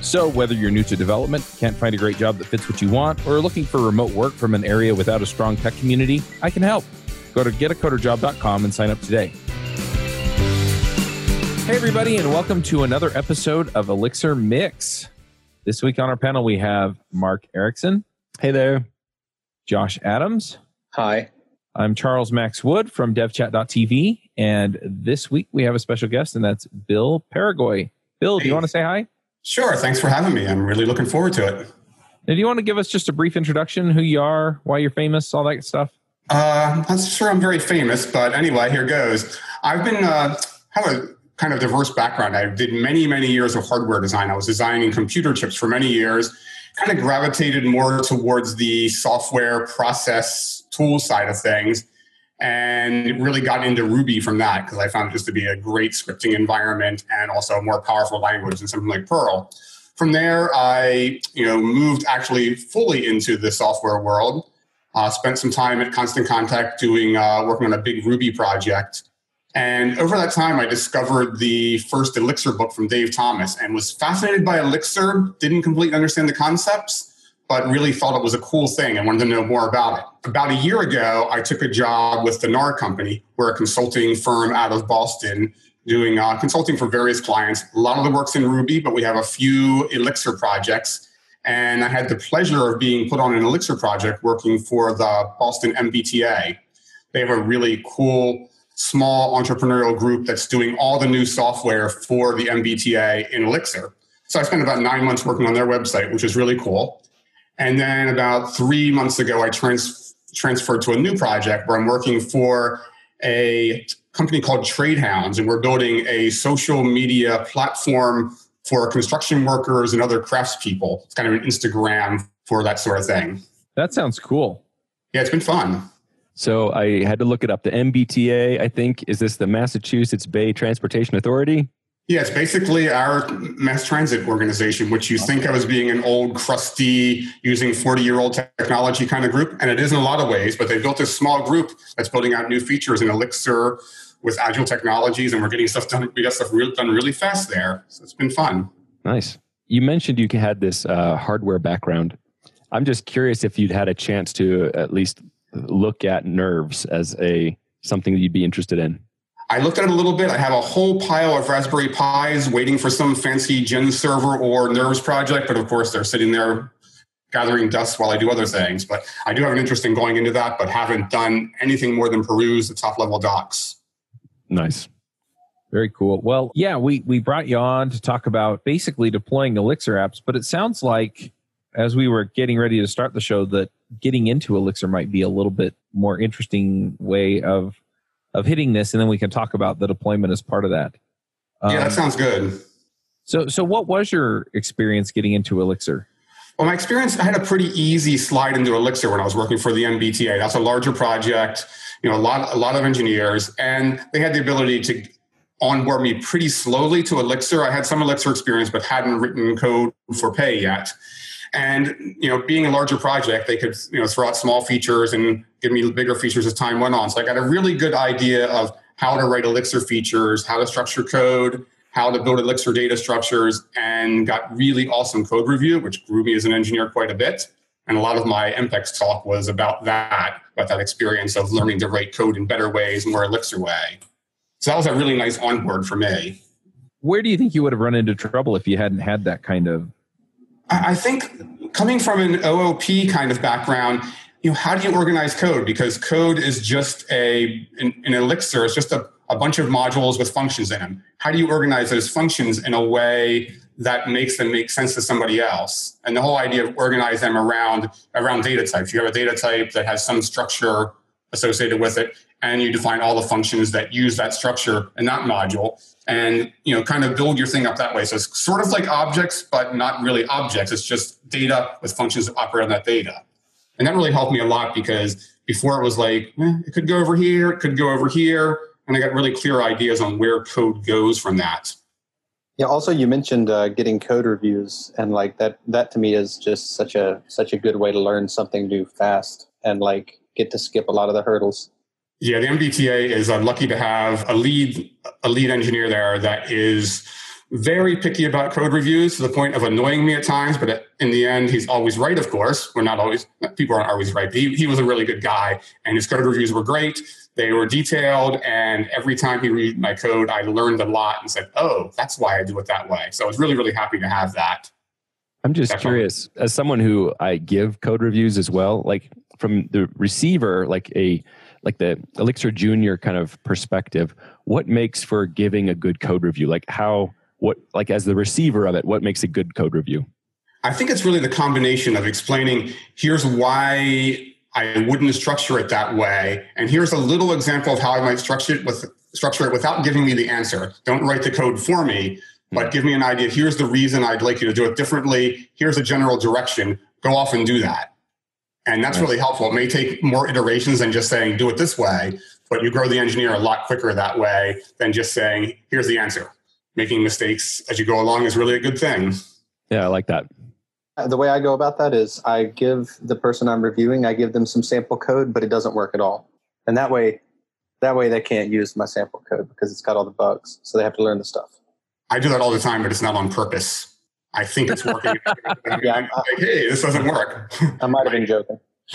So, whether you're new to development, can't find a great job that fits what you want, or are looking for remote work from an area without a strong tech community, I can help. Go to getacoderjob.com and sign up today. Hey, everybody, and welcome to another episode of Elixir Mix. This week on our panel, we have Mark Ericksen. Hey there. Josh Adams. Hi. I'm Charles Max Wood from devchat.tv. And this week we have a special guest, and that's Bill Peregoy. Bill, do you want to say hi? Sure. Thanks for having me. I'm really looking forward to it. Now, do you want to give us just a brief introduction, who you are, why you're famous, all that stuff? Uh, I'm sure I'm very famous, but anyway, here goes. I've been uh, have a kind of diverse background. I did many, many years of hardware design. I was designing computer chips for many years. Kind of gravitated more towards the software process tool side of things and really got into Ruby from that because I found it just to be a great scripting environment and also a more powerful language than something like Perl. From there, I you know moved actually fully into the software world. Uh, spent some time at Constant Contact doing uh, working on a big Ruby project, and over that time, I discovered the first Elixir book from Dave Thomas and was fascinated by Elixir. Didn't completely understand the concepts, but really thought it was a cool thing and wanted to know more about it. About a year ago, I took a job with the Gnar Company. We're a consulting firm out of Boston doing uh, consulting for various clients. A lot of the work's in Ruby, but we have a few Elixir projects. And I had the pleasure of being put on an Elixir project working for the Boston MBTA. They have a really cool small entrepreneurial group that's doing all the new software for the MBTA in Elixir. So I spent about nine months working on their website, which is really cool. And then about three months ago, I trans- transferred to a new project where I'm working for a company called Trade Tradehounds, and we're building a social media platform for construction workers and other craftspeople. It's kind of an Instagram for that sort of thing. That sounds cool. Yeah, it's been fun. So I had to look it up. The MBTA, I think, is this the Massachusetts Bay Transportation Authority? Yeah, it's basically our mass transit organization, which you think of as being an old, crusty, using 40 year old technology kind of group. And it is in a lot of ways, but they built a small group that's building out new features in Elixir with agile technologies. And we're getting stuff done. We got stuff real, done really fast there. So it's been fun. Nice. You mentioned you had this uh, hardware background. I'm just curious if you'd had a chance to at least look at nerves as a something that you'd be interested in. I looked at it a little bit. I have a whole pile of Raspberry Pis waiting for some fancy Gen server or Nerves project, but of course they're sitting there gathering dust while I do other things. But I do have an interest in going into that, but haven't done anything more than peruse the top level docs. Nice. Very cool. Well, yeah, we we brought you on to talk about basically deploying Elixir apps, but it sounds like as we were getting ready to start the show that getting into Elixir might be a little bit more interesting way of of hitting this, and then we can talk about the deployment as part of that. Um, yeah, that um, sounds good. So, so what was your experience getting into Elixir? Well, my experience, I had a pretty easy slide into Elixir when I was working for the MBTA. That's a larger project, you know, a lot, a lot of engineers, and they had the ability to onboard me pretty slowly to Elixir. I had some Elixir experience, but hadn't written code for pay yet. And you know, being a larger project, they could you know throw out small features and give me bigger features as time went on. So I got a really good idea of how to write Elixir features, how to structure code, how to build Elixir data structures, and got really awesome code review, which grew me as an engineer quite a bit. And a lot of my EMPEX talk was about that, about that experience of learning to write code in better ways, more Elixir way. So that was a really nice onboard for me. Where do you think you would have run into trouble if you hadn't had that kind of I think coming from an OOP kind of background, you know, how do you organize code? Because code is just a an, an elixir. It's just a, a bunch of modules with functions in them. How do you organize those functions in a way that makes them make sense to somebody else? And the whole idea of organize them around around data types. You have a data type that has some structure associated with it, and you define all the functions that use that structure in that module, and you know, kind of build your thing up that way. So it's sort of like objects, but not really objects. It's just data with functions that operate on that data, and that really helped me a lot because before it was like eh, it could go over here, it could go over here, and I got really clear ideas on where code goes from that. Yeah. Also, you mentioned uh, getting code reviews, and like that. That to me is just such a such a good way to learn something new fast, and like get to skip a lot of the hurdles. Yeah, the MBTA is uh, lucky to have a lead a lead engineer there that is very picky about code reviews to the point of annoying me at times. But in the end, he's always right. Of course, we're not always people aren't always right. He, he was a really good guy, and his code reviews were great. They were detailed, and every time he read my code, I learned a lot and said, "Oh, that's why I do it that way." So I was really, really happy to have that. I'm just Definitely. curious, as someone who I give code reviews as well, like from the receiver, like a like the Elixir Junior kind of perspective, what makes for giving a good code review? Like how what like as the receiver of it, what makes a good code review? I think it's really the combination of explaining here's why I wouldn't structure it that way. And here's a little example of how I might structure it with structure it without giving me the answer. Don't write the code for me, but hmm. give me an idea. Here's the reason I'd like you to do it differently. Here's a general direction. Go off and do that. And that's really helpful. It may take more iterations than just saying, do it this way, but you grow the engineer a lot quicker that way than just saying, here's the answer. Making mistakes as you go along is really a good thing. Yeah, I like that. Uh, the way I go about that is I give the person I'm reviewing, I give them some sample code, but it doesn't work at all. And that way, that way they can't use my sample code because it's got all the bugs. So they have to learn the stuff. I do that all the time, but it's not on purpose. I think it's working. yeah, I'm, like, hey, this doesn't work. I might have been joking.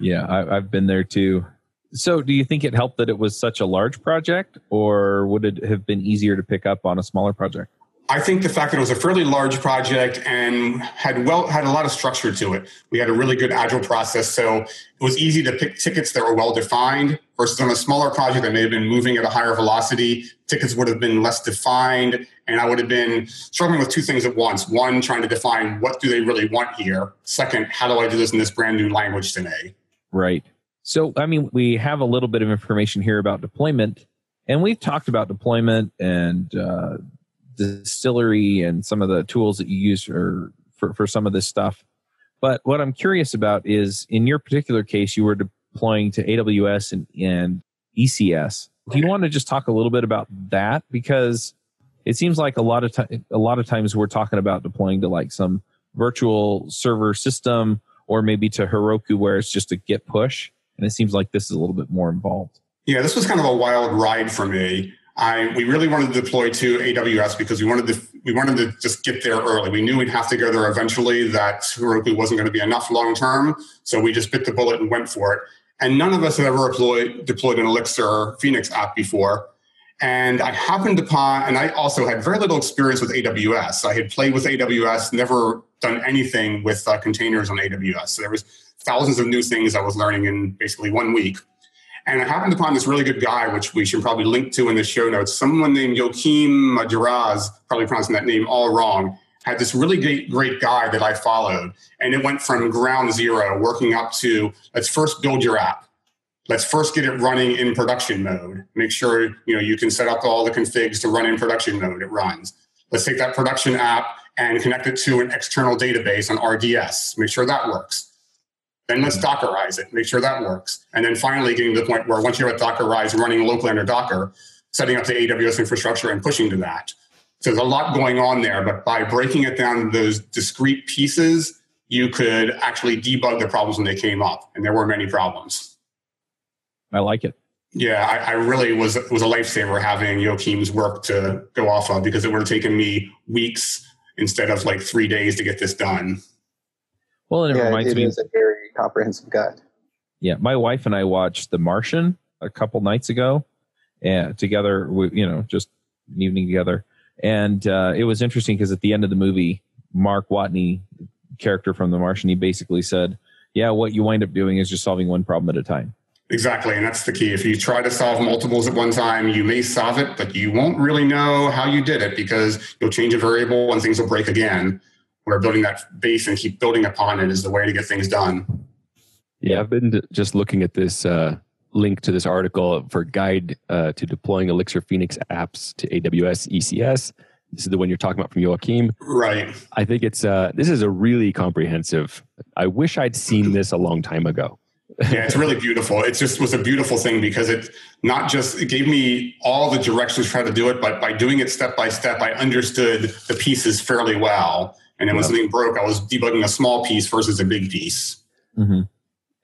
yeah, I, I've been there too. So, do you think it helped that it was such a large project, or would it have been easier to pick up on a smaller project? I think the fact that it was a fairly large project and had well had a lot of structure to it. We had a really good agile process, so it was easy to pick tickets that were well defined. Versus on a smaller project that may have been moving at a higher velocity, tickets would have been less defined, and I would have been struggling with two things at once. One, trying to define what do they really want here. Second, how do I do this in this brand new language today? Right. So, I mean, we have a little bit of information here about deployment, and we've talked about deployment and uh, distillery and some of the tools that you use for, for, for some of this stuff. But what I'm curious about is in your particular case, you were deploying to AWS and, and ECS. Do you want to just talk a little bit about that? Because it seems like a lot of a lot of times we're talking about deploying to like some virtual server system or maybe to Heroku where it's just a git push. And it seems like this is a little bit more involved. Yeah, this was kind of a wild ride for me. I we really wanted to deploy to AWS because we wanted to we wanted to just get there early. We knew we'd have to go there eventually. That Heroku wasn't going to be enough long term, so we just bit the bullet and went for it. And none of us had ever deployed deployed an Elixir Phoenix app before. And I happened upon, and I also had very little experience with AWS. I had played with AWS, never done anything with uh, containers on AWS. So there was thousands of new things I was learning in basically one week. And I happened upon this really good guy, which we should probably link to in the show notes. Someone named Joachim Duraz, probably pronouncing that name all wrong, had this really great, great guy that I followed. And it went from ground zero, working up to let's first build your app. Let's first get it running in production mode. Make sure you know you can set up all the configs to run in production mode. It runs. Let's take that production app and connect it to an external database on RDS. Make sure that works then let's mm-hmm. Dockerize it, make sure that works. And then finally getting to the point where once you have at Dockerize running locally under Docker, setting up the AWS infrastructure and pushing to that. So there's a lot going on there, but by breaking it down to those discrete pieces, you could actually debug the problems when they came up. And there were many problems. I like it. Yeah, I, I really was was a lifesaver having Joachim's work to go off of because it would have taken me weeks instead of like three days to get this done. Well, and it yeah, reminds it me. Is a very comprehensive guide. Yeah, my wife and I watched The Martian a couple nights ago, and together, we, you know, just an evening together, and uh, it was interesting because at the end of the movie, Mark Watney, character from The Martian, he basically said, "Yeah, what you wind up doing is just solving one problem at a time." Exactly, and that's the key. If you try to solve multiples at one time, you may solve it, but you won't really know how you did it because you'll change a variable and things will break again. Where building that base and keep building upon it is the way to get things done. Yeah, I've been just looking at this uh, link to this article for guide uh, to deploying Elixir Phoenix apps to AWS ECS. This is the one you're talking about from Joachim. Right. I think it's uh, this is a really comprehensive. I wish I'd seen this a long time ago. yeah, it's really beautiful. It just was a beautiful thing because it not just it gave me all the directions to try to do it, but by doing it step by step, I understood the pieces fairly well. And then when something broke, I was debugging a small piece versus a big piece. Mm-hmm.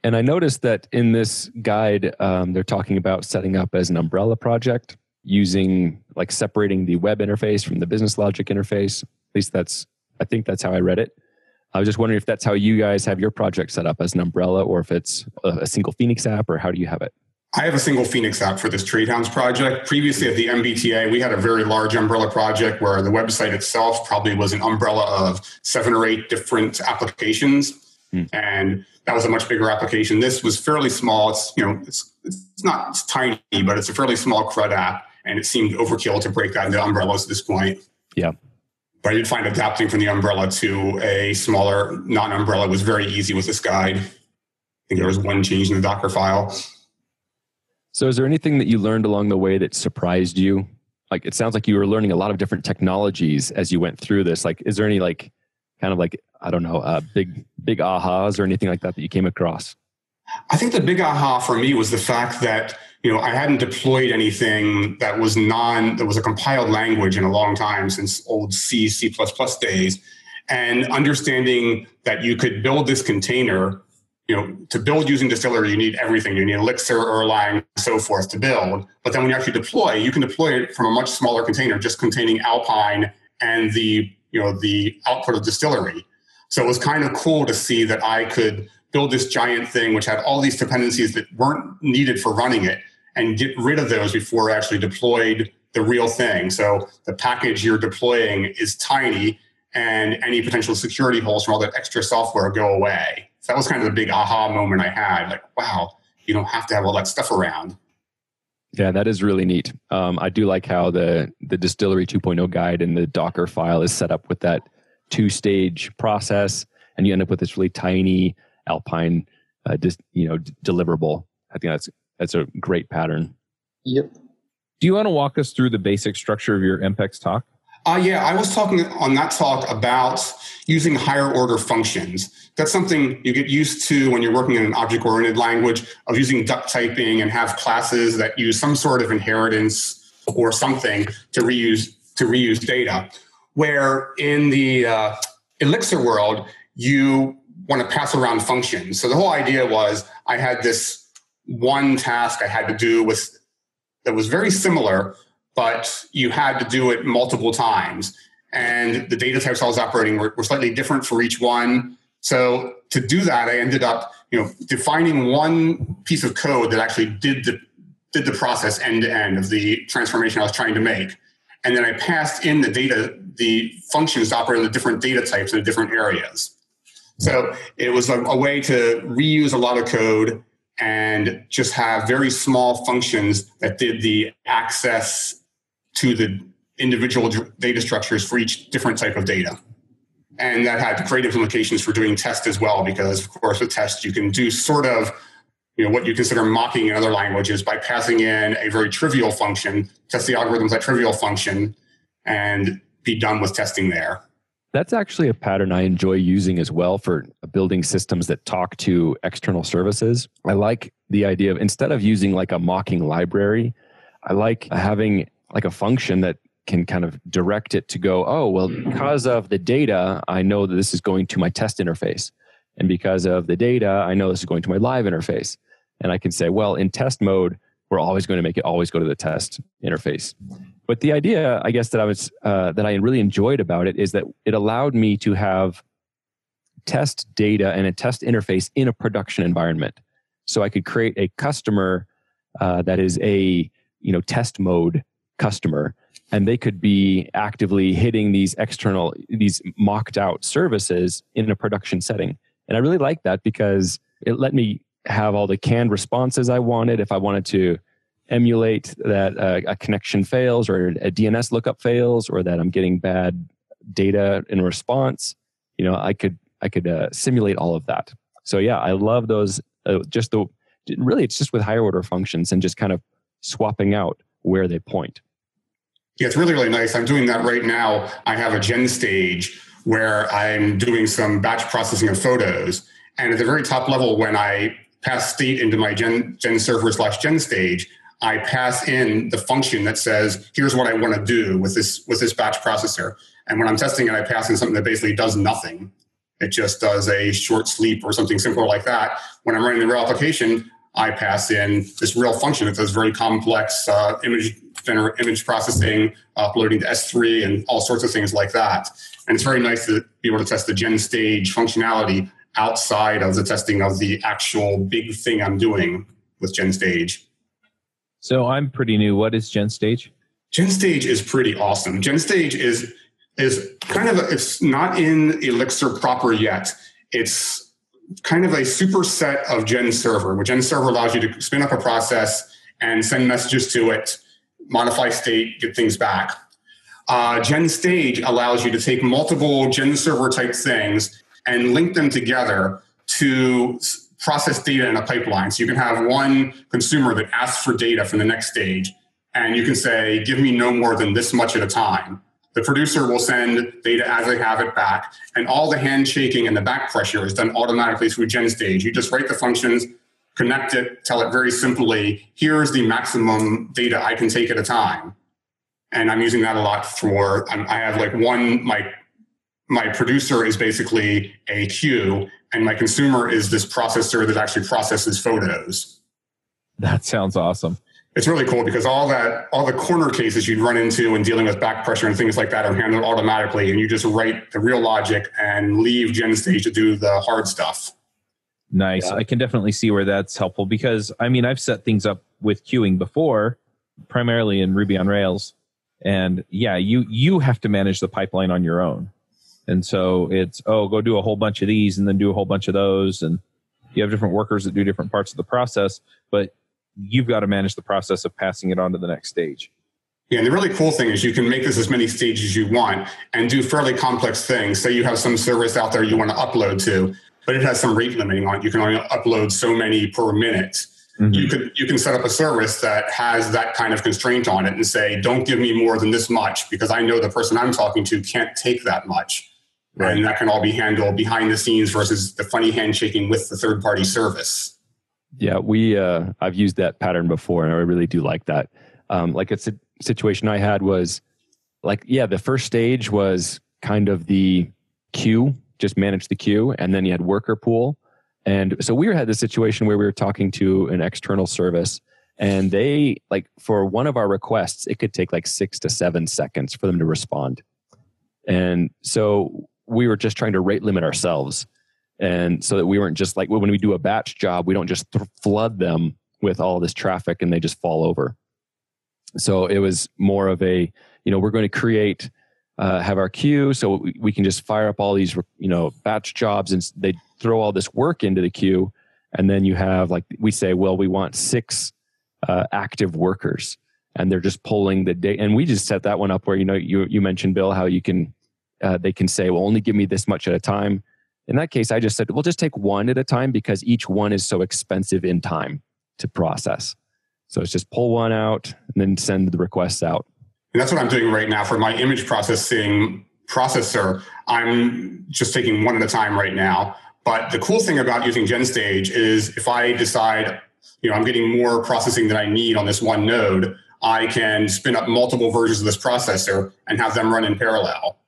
And I noticed that in this guide, um, they're talking about setting up as an umbrella project using like separating the web interface from the business logic interface. At least that's, I think that's how I read it. I was just wondering if that's how you guys have your project set up as an umbrella or if it's a, a single Phoenix app or how do you have it? I have a single Phoenix app for this Trade Hounds project. Previously at the MBTA, we had a very large umbrella project where the website itself probably was an umbrella of seven or eight different applications. Hmm. And that was a much bigger application. This was fairly small. It's, you know, it's, it's not it's tiny, but it's a fairly small CRUD app and it seemed overkill to break that into umbrellas at this point. Yeah. But I did find adapting from the umbrella to a smaller non-umbrella was very easy with this guide. I think there was one change in the Docker file. So is there anything that you learned along the way that surprised you? Like it sounds like you were learning a lot of different technologies as you went through this. Like is there any like kind of like I don't know, uh, big big ahas or anything like that that you came across? I think the big aha for me was the fact that you know, I hadn't deployed anything that was non, that was a compiled language in a long time since old C, C++ days. And understanding that you could build this container, you know, to build using Distillery, you need everything. You need Elixir, Erlang, so forth to build. But then when you actually deploy, you can deploy it from a much smaller container, just containing Alpine and the, you know, the output of Distillery. So it was kind of cool to see that I could build this giant thing which had all these dependencies that weren't needed for running it and get rid of those before I actually deployed the real thing. So the package you're deploying is tiny and any potential security holes from all that extra software go away. So that was kind of the big aha moment I had. Like, wow, you don't have to have all that stuff around. Yeah, that is really neat. Um, I do like how the the distillery 2.0 guide and the Docker file is set up with that two stage process, and you end up with this really tiny Alpine, uh, dis, you know, d- deliverable. I think that's that's a great pattern. Yep. Do you want to walk us through the basic structure of your EMPEX talk? Uh, yeah, I was talking on that talk about using higher order functions. That's something you get used to when you're working in an object oriented language of using duck typing and have classes that use some sort of inheritance or something to reuse to reuse data. Where in the uh, Elixir world, you want to pass around functions. So the whole idea was I had this one task I had to do was that was very similar, but you had to do it multiple times. And the data types I was operating were, were slightly different for each one. So to do that, I ended up, you know, defining one piece of code that actually did the did the process end to end of the transformation I was trying to make. And then I passed in the data, the functions to operate on the different data types in the different areas. So it was a, a way to reuse a lot of code and just have very small functions that did the access to the individual data structures for each different type of data. And that had great implications for doing tests as well, because of course with tests you can do sort of you know what you consider mocking in other languages by passing in a very trivial function, test the algorithms that trivial function, and be done with testing there. That's actually a pattern I enjoy using as well for building systems that talk to external services. I like the idea of instead of using like a mocking library, I like having like a function that can kind of direct it to go, oh, well, because of the data, I know that this is going to my test interface. And because of the data, I know this is going to my live interface. And I can say, well, in test mode, we're always going to make it always go to the test interface. But the idea, I guess, that I was uh, that I really enjoyed about it is that it allowed me to have test data and a test interface in a production environment. So I could create a customer uh, that is a you know test mode customer, and they could be actively hitting these external these mocked out services in a production setting. And I really like that because it let me have all the canned responses I wanted. If I wanted to emulate that uh, a connection fails or a DNS lookup fails or that I'm getting bad data in response, you know, I could I could uh, simulate all of that. So yeah, I love those uh, just the really it's just with higher order functions and just kind of swapping out where they point. Yeah, it's really, really nice. I'm doing that right now. I have a gen stage where I'm doing some batch processing of photos. And at the very top level, when I pass state into my gen, gen server slash gen stage, I pass in the function that says, here's what I want to do with this, with this batch processor. And when I'm testing it, I pass in something that basically does nothing. It just does a short sleep or something simple like that. When I'm running the real application, I pass in this real function that does very complex uh, image image processing, uploading to S3, and all sorts of things like that. And it's very nice to be able to test the gen stage functionality outside of the testing of the actual big thing I'm doing with gen stage. So I'm pretty new. What is gen stage? Gen stage is pretty awesome. Gen stage is is kind of a, it's not in Elixir proper yet. It's kind of a superset of Gen Server, where Gen Server allows you to spin up a process and send messages to it, modify state, get things back. Uh, Gen Stage allows you to take multiple Gen Server type things and link them together to process data in a pipeline. So you can have one consumer that asks for data from the next stage, and you can say, give me no more than this much at a time. The producer will send data as they have it back, and all the handshaking and the back pressure is done automatically through Gen Stage. You just write the functions, connect it, tell it very simply, here's the maximum data I can take at a time. And I'm using that a lot for, I have like one, my, my producer is basically a queue, and my consumer is this processor that actually processes photos. That sounds awesome it's really cool because all that all the corner cases you'd run into when dealing with back pressure and things like that are handled automatically and you just write the real logic and leave GenStage to do the hard stuff. Nice. Yeah. I can definitely see where that's helpful because I mean I've set things up with queuing before, primarily in Ruby on Rails. And yeah, you you have to manage the pipeline on your own. And so it's oh go do a whole bunch of these and then do a whole bunch of those and you have different workers that do different parts of the process, but you've got to manage the process of passing it on to the next stage. Yeah, and the really cool thing is you can make this as many stages as you want and do fairly complex things. Say you have some service out there you want to upload to, but it has some rate limiting on it. You can only upload so many per minute. Mm-hmm. You could you can set up a service that has that kind of constraint on it and say, don't give me more than this much because I know the person I'm talking to can't take that much. Right. And that can all be handled behind the scenes versus the funny handshaking with the third party service. Yeah, we uh, I've used that pattern before, and I really do like that. Um, like a situation I had was like, yeah, the first stage was kind of the queue, just manage the queue, and then you had worker pool. And so we had the situation where we were talking to an external service, and they like for one of our requests, it could take like six to seven seconds for them to respond. And so we were just trying to rate limit ourselves and so that we weren't just like when we do a batch job we don't just th- flood them with all this traffic and they just fall over so it was more of a you know we're going to create uh, have our queue so we, we can just fire up all these you know batch jobs and they throw all this work into the queue and then you have like we say well we want six uh, active workers and they're just pulling the data and we just set that one up where you know you, you mentioned bill how you can uh, they can say well only give me this much at a time in that case, I just said, we'll just take one at a time because each one is so expensive in time to process. So it's just pull one out and then send the requests out. And that's what I'm doing right now for my image processing processor. I'm just taking one at a time right now. But the cool thing about using GenStage is if I decide, you know, I'm getting more processing than I need on this one node, I can spin up multiple versions of this processor and have them run in parallel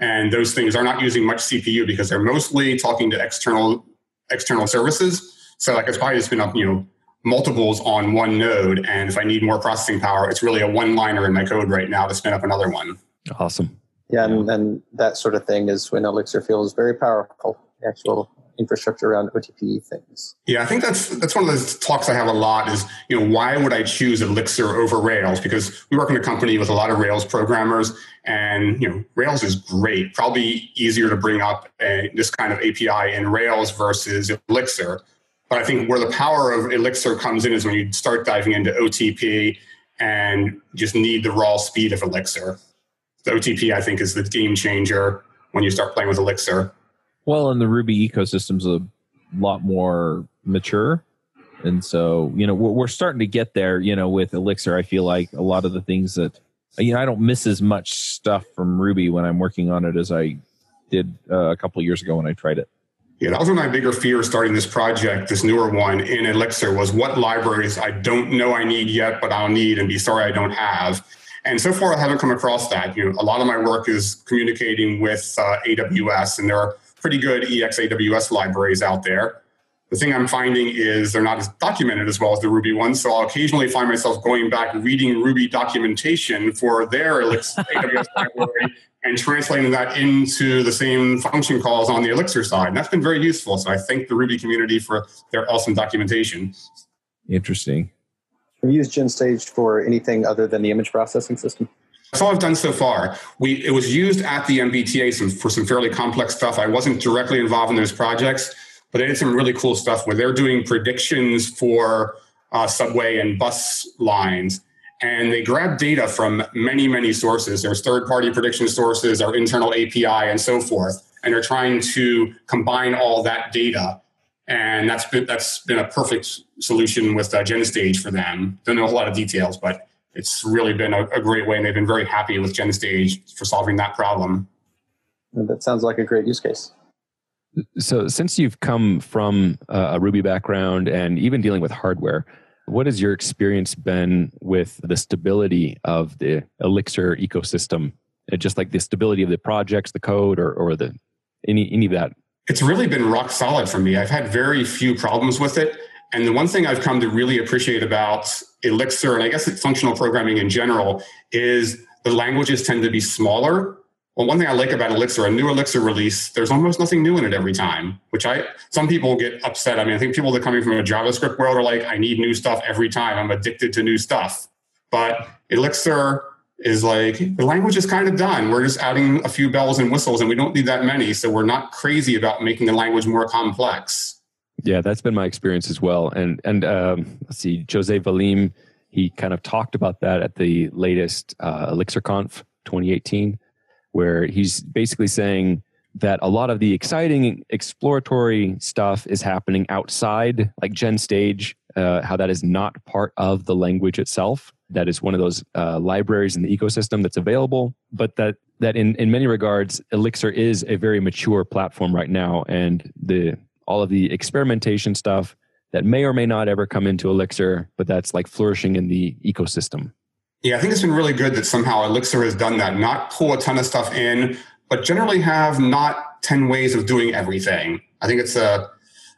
and those things are not using much CPU because they're mostly talking to external external services. So like it's probably just been up, you know, multiples on one node. And if I need more processing power, it's really a one liner in my code right now to spin up another one. Awesome. Yeah, and, and that sort of thing is when Elixir feels very powerful. The actual infrastructure around OTP things. Yeah, I think that's that's one of those talks I have a lot is, you know, why would I choose Elixir over Rails? Because we work in a company with a lot of Rails programmers and, you know, Rails is great, probably easier to bring up a, this kind of API in Rails versus Elixir. But I think where the power of Elixir comes in is when you start diving into OTP and just need the raw speed of Elixir. The OTP, I think, is the game changer when you start playing with Elixir. Well, and the Ruby ecosystem's a lot more mature. And so, you know, we're, starting to get there, you know, with Elixir. I feel like a lot of the things that, you know, I don't miss as much stuff from Ruby when I'm working on it as I did uh, a couple years ago when I tried it. Yeah, that was one of my bigger fears starting this project, this newer one in Elixir, was what libraries I don't know I need yet, but I'll need and be sorry I don't have. And so far, I haven't come across that. You know, a lot of my work is communicating with uh, AWS, and there are pretty good ExAws libraries out there. The thing I'm finding is they're not as documented as well as the Ruby ones. So I'll occasionally find myself going back reading Ruby documentation for their AWS library and translating that into the same function calls on the Elixir side. And that's been very useful. So I thank the Ruby community for their awesome documentation. Interesting. Have you used GenStage for anything other than the image processing system? That's all I've done so far. We it was used at the MBTA some, for some fairly complex stuff. I wasn't directly involved in those projects, but they did some really cool stuff where they're doing predictions for uh, subway and bus lines and they grab data from many, many sources. There's third party prediction sources, our internal API, and so forth. And they're trying to combine all that data. And that's been, that's been a perfect solution with uh, GenStage for them. Don't know a whole lot of details, but it's really been a, a great way. And they've been very happy with GenStage for solving that problem. That sounds like a great use case. So, since you've come from a Ruby background and even dealing with hardware, what has your experience been with the stability of the Elixir ecosystem? Uh, just like the stability of the projects, the code, or, or the any any of that? It's really been rock solid for me. I've had very few problems with it. And the one thing I've come to really appreciate about Elixir, and I guess it's functional programming in general, is the languages tend to be smaller well, one thing I like about Elixir, a new Elixir release, there's almost nothing new in it every time, which I, some people get upset. I mean, I think people that are coming from a JavaScript world are like, I need new stuff every time. I'm addicted to new stuff. But Elixir is like, the language is kind of done. We're just adding a few bells and whistles and we don't need that many. So we're not crazy about making the language more complex. Yeah, that's been my experience as well. And, and um, let's see, Jose Valim, he kind of talked about that at the latest uh, ElixirConf 2018 where he's basically saying that a lot of the exciting exploratory stuff is happening outside, like GenStage, uh, how that is not part of the language itself. That is one of those uh, libraries in the ecosystem that's available, but that that in, in many regards, Elixir is a very mature platform right now, and the all of the experimentation stuff that may or may not ever come into Elixir, but that's like flourishing in the ecosystem. Yeah, I think it's been really good that somehow Elixir has done that. Not pull a ton of stuff in, but generally have not 10 ways of doing everything. I think it's a,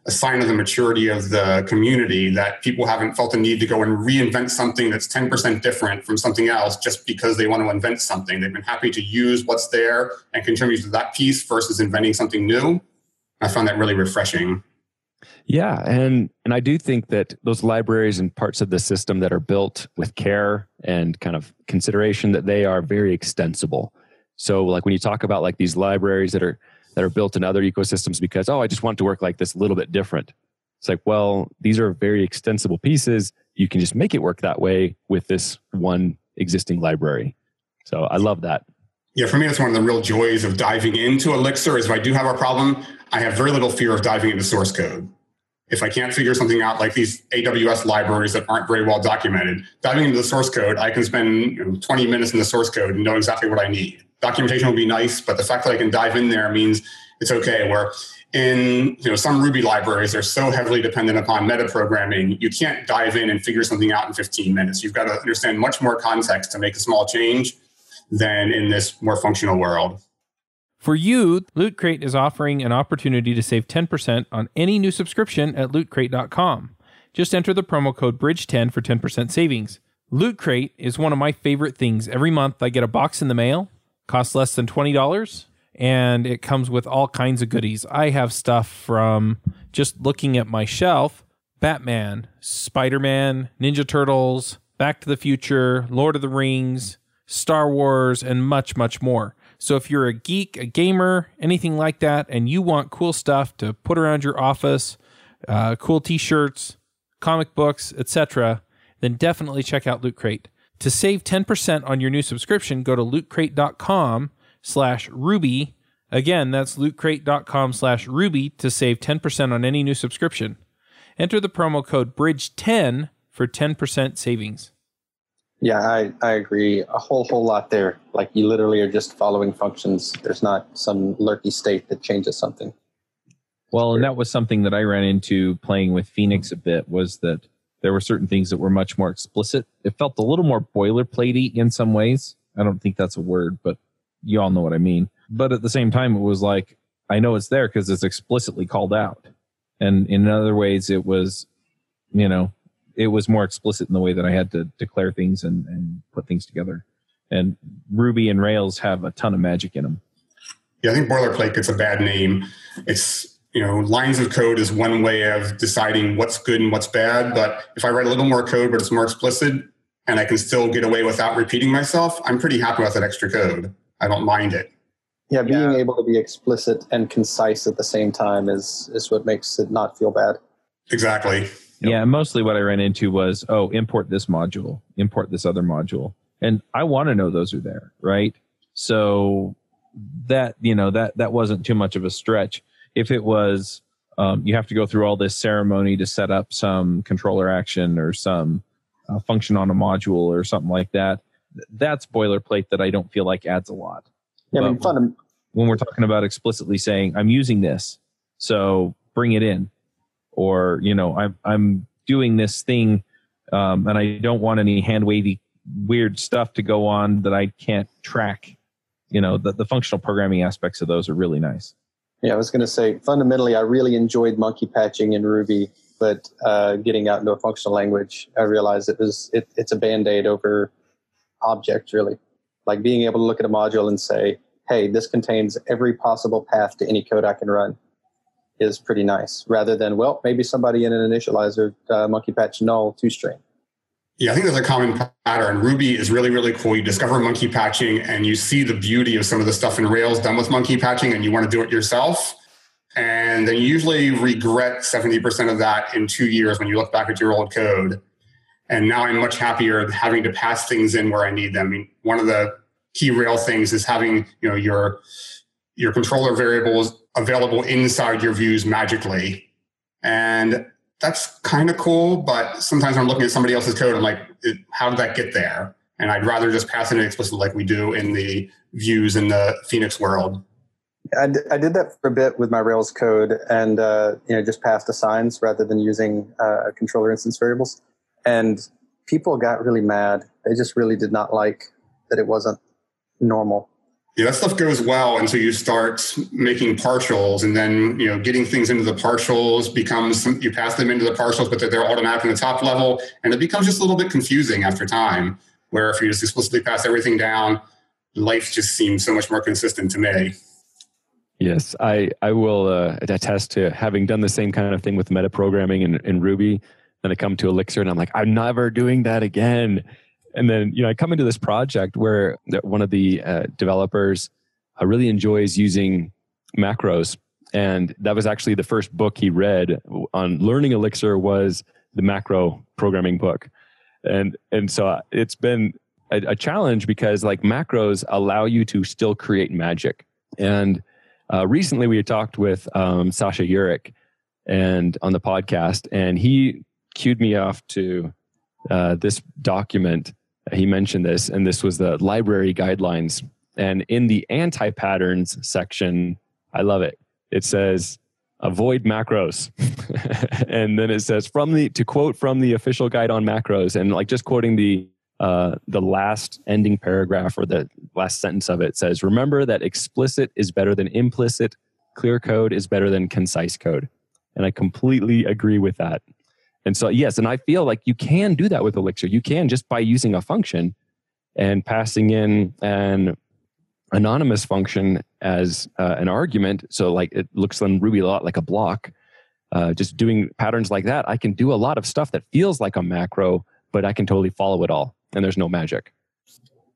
a sign of the maturity of the community that people haven't felt the need to go and reinvent something that's 10% different from something else just because they want to invent something. They've been happy to use what's there and contribute to that piece versus inventing something new. I found that really refreshing. Yeah, and and I do think that those libraries and parts of the system that are built with care and kind of consideration that they are very extensible. So like when you talk about like these libraries that are that are built in other ecosystems because oh I just want to work like this a little bit different. It's like well these are very extensible pieces. You can just make it work that way with this one existing library. So I love that. Yeah, for me, that's one of the real joys of diving into Elixir. Is if I do have a problem, I have very little fear of diving into source code if I can't figure something out, like these AWS libraries that aren't very well documented, diving into the source code, I can spend you know, 20 minutes in the source code and know exactly what I need. Documentation will be nice, but the fact that I can dive in there means it's okay. Where in you know some Ruby libraries, they're so heavily dependent upon metaprogramming, you can't dive in and figure something out in 15 minutes. You've got to understand much more context to make a small change than in this more functional world. For you, Loot Crate is offering an opportunity to save 10% on any new subscription at lootcrate.com. Just enter the promo code BRIDGE10 for 10% savings. Loot Crate is one of my favorite things. Every month I get a box in the mail, costs less than $20, and it comes with all kinds of goodies. I have stuff from just looking at my shelf Batman, Spider Man, Ninja Turtles, Back to the Future, Lord of the Rings, Star Wars, and much, much more. So if you're a geek, a gamer, anything like that, and you want cool stuff to put around your office, uh, cool T-shirts, comic books, etc., then definitely check out Loot Crate. To save 10% on your new subscription, go to lootcrate.com slash ruby. Again, that's lootcrate.com slash ruby to save 10% on any new subscription. Enter the promo code BRIDGE10 for 10% savings. Yeah, I, I agree. A whole whole lot there. Like you literally are just following functions. There's not some lurky state that changes something. Well, and that was something that I ran into playing with Phoenix a bit was that there were certain things that were much more explicit. It felt a little more boilerplatey in some ways. I don't think that's a word, but you all know what I mean. But at the same time, it was like, I know it's there because it's explicitly called out. And in other ways, it was, you know, it was more explicit in the way that I had to declare things and, and put things together. And Ruby and Rails have a ton of magic in them. Yeah, I think boilerplate gets a bad name. It's you know, lines of code is one way of deciding what's good and what's bad. But if I write a little more code, but it's more explicit, and I can still get away without repeating myself, I'm pretty happy with that extra code. I don't mind it. Yeah, being yeah. able to be explicit and concise at the same time is is what makes it not feel bad. Exactly. Yeah, mostly what I ran into was, oh, import this module, import this other module. And I want to know those are there, right? So that, you know, that that wasn't too much of a stretch. If it was um, you have to go through all this ceremony to set up some controller action or some uh, function on a module or something like that, that's boilerplate that I don't feel like adds a lot. Yeah, I mean, fun. When we're talking about explicitly saying, I'm using this, so bring it in or you know i'm i'm doing this thing um, and i don't want any hand wavy weird stuff to go on that i can't track. You know the, the functional programming aspects of those are really nice. Yeah i was going to say fundamentally i really enjoyed monkey patching in ruby but uh, getting out into a functional language i realized it was it, it's a band-aid over object really. Like being able to look at a module and say hey this contains every possible path to any code i can run is pretty nice rather than, well, maybe somebody in an initializer uh, monkey patch null two string. Yeah, I think there's a common pattern. Ruby is really, really cool. You discover monkey patching and you see the beauty of some of the stuff in Rails done with monkey patching and you want to do it yourself. And then you usually regret 70% of that in two years when you look back at your old code. And now I'm much happier having to pass things in where I need them. I mean, one of the key Rail things is having, you know, your your controller variables available inside your views magically. And that's kind of cool, but sometimes I'm looking at somebody else's code, I'm like, how did that get there? And I'd rather just pass it in explicitly like we do in the views in the Phoenix world. I, did that for a bit with my Rails code and uh, you know just passed assigns rather than using uh, controller instance variables. And people got really mad. They just really did not like that it wasn't normal. Yeah, that stuff goes well until you start making partials, and then you know getting things into the partials becomes you pass them into the partials, but they're, they're automatic in the top level, and it becomes just a little bit confusing after time. Where if you just explicitly pass everything down, life just seems so much more consistent to me. Yes, I I will uh, attest to having done the same kind of thing with metaprogramming in, in Ruby. Then I come to Elixir and I'm like, I'm never doing that again and then you know I come into this project where one of the uh, developers uh, really enjoys using macros, and that was actually the first book he read on learning Elixir was the macro programming book, and and so uh, it's been a, a challenge because like macros allow you to still create magic, and uh, recently we had talked with um, Saša Jurić and on the podcast, and he cued me off to uh, this document he mentioned this, and this was the library guidelines. And in the anti patterns section, I love it. It says, avoid macros. and then it says, from the, to quote from the official guide on macros, and like just quoting the, uh, the last ending paragraph or the last sentence of it says, remember that explicit is better than implicit, clear code is better than concise code. And I completely agree with that. And so, yes, and I feel like you can do that with Elixir. You can just by using a function and passing in an anonymous function as uh, an argument. So, like it looks in Ruby a lot like a block. Uh, just doing patterns like that, I can do a lot of stuff that feels like a macro, but I can totally follow it all, and there's no magic.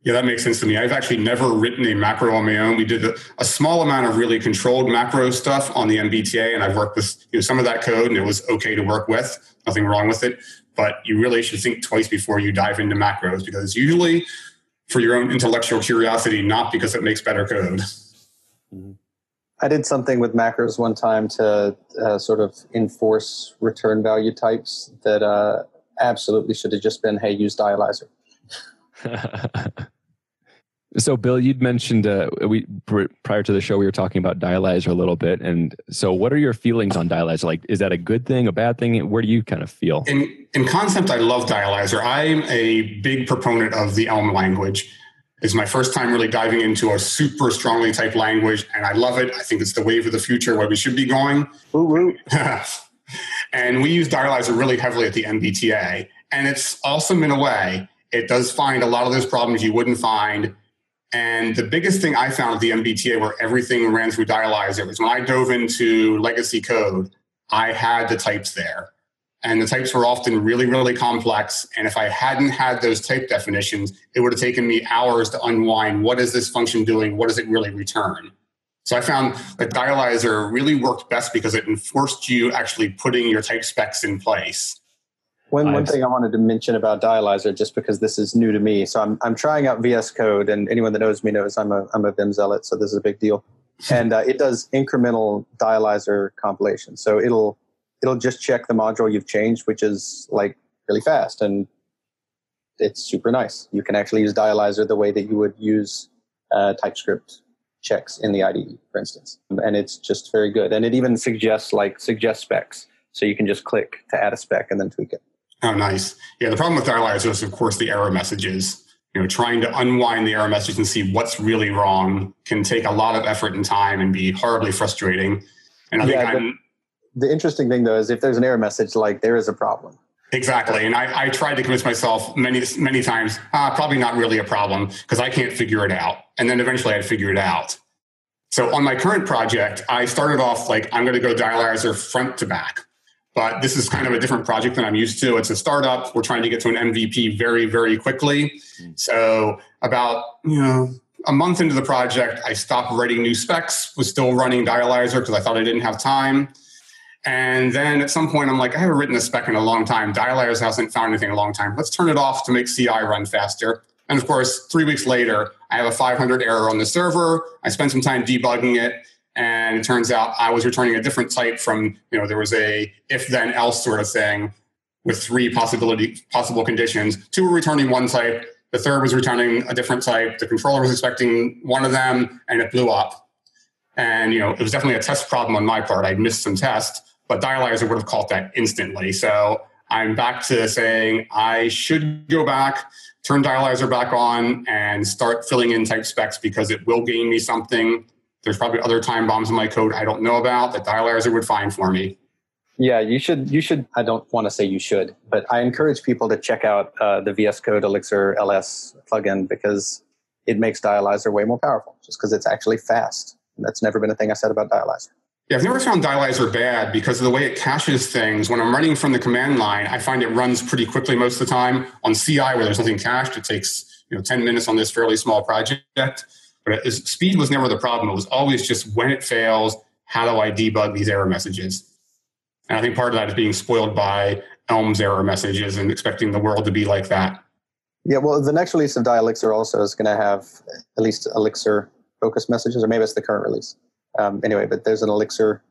Yeah, that makes sense to me. I've actually never written a macro on my own. We did a, a, small amount of really controlled macro stuff on the MBTA, and I've worked with you know, some of that code, and it was okay to work with. Nothing wrong with it. But you really should think twice before you dive into macros because usually for your own intellectual curiosity, not because it makes better code. Mm-hmm. I did something with macros one time to uh, sort of enforce return value types that uh, absolutely should have just been, hey, use dialyzer. so, Bill, you'd mentioned uh, we prior to the show we were talking about dialyzer a little bit, and so what are your feelings on dialyzer? Like, is that a good thing, a bad thing? Where do you kind of feel? In in concept, I love dialyzer. I'm a big proponent of the Elm language. It's my first time really diving into a super strongly typed language, and I love it. I think it's the wave of the future where we should be going. and we use Dialyzer really heavily at the MBTA, and it's awesome in a way. It does find a lot of those problems you wouldn't find. And the biggest thing I found at the MBTA where everything ran through Dialyzer was when I dove into legacy code, I had the types there and the types were often really, really complex. And if I hadn't had those type definitions, it would have taken me hours to unwind what is this function doing? What does it really return? So I found that Dialyzer really worked best because it enforced you actually putting your type specs in place. One, one thing I wanted to mention about Dialyzer, just because this is new to me. So I'm, I'm trying out VS Code, and anyone that knows me knows I'm a, I'm a Vim zealot, so this is a big deal. And uh, it does incremental Dialyzer compilation. So it'll it'll just check the module you've changed, which is like really fast and it's super nice. You can actually use Dialyzer the way that you would use uh, TypeScript checks in the IDE, for instance. And it's just very good. And it even suggests like suggest specs. So you can just click to add a spec and then tweak it. Oh, nice. Yeah, the problem with Dialyzer is, of course, the error messages. You know, trying to unwind the error message and see what's really wrong can take a lot of effort and time and be horribly frustrating. And I yeah, think I'm the interesting thing though is if there's an error message, like there is a problem. Exactly. And I, I tried to convince myself many, many times, ah, probably not really a problem because I can't figure it out. And then eventually I'd figure it out. So on my current project, I started off like, I'm going to go dialyzer front to back. But this is kind of a different project than I'm used to. It's a startup. We're trying to get to an MVP very, very quickly. Mm. So about, you know, a month into the project, I stopped writing new specs, was still running dialyzer because I thought I didn't have time. And then at some point, I'm like, I haven't written a spec in a long time. Dialyzer hasn't found anything in a long time. Let's turn it off to make CI run faster. And of course, three weeks later, I have a 500 error on the server. I spent some time debugging it, and it turns out I was returning a different type from, you know, there was a if then else sort of thing with three possibility possible conditions. Two were returning one type. The third was returning a different type. The controller was expecting one of them, and it blew up. And you know, it was definitely a test problem on my part. I missed some tests but Dialyzer would have caught that instantly. So I'm back to saying I should go back, turn Dialyzer back on, and start filling in type specs because it will gain me something. There's probably other time bombs in my code I don't know about that Dialyzer would find for me. Yeah, you should. You should. I don't want to say you should, but I encourage people to check out uh, the VS Code Elixir LS plugin because it makes Dialyzer way more powerful. Just because it's actually fast. And that's never been a thing I said about Dialyzer. Yeah, I've never found Dialyzer bad because of the way it caches things. When I'm running from the command line, I find it runs pretty quickly most of the time. On CI, where there's nothing cached, it takes you know 10 minutes on this fairly small project. But speed was never the problem. It was always just when it fails, how do I debug these error messages? And I think part of that is being spoiled by Elm's error messages and expecting the world to be like that. Yeah, well, the next release of Dialyxir also is going to have at least Elixir focus messages, or maybe it's the current release. Um, anyway, but there's an Elixir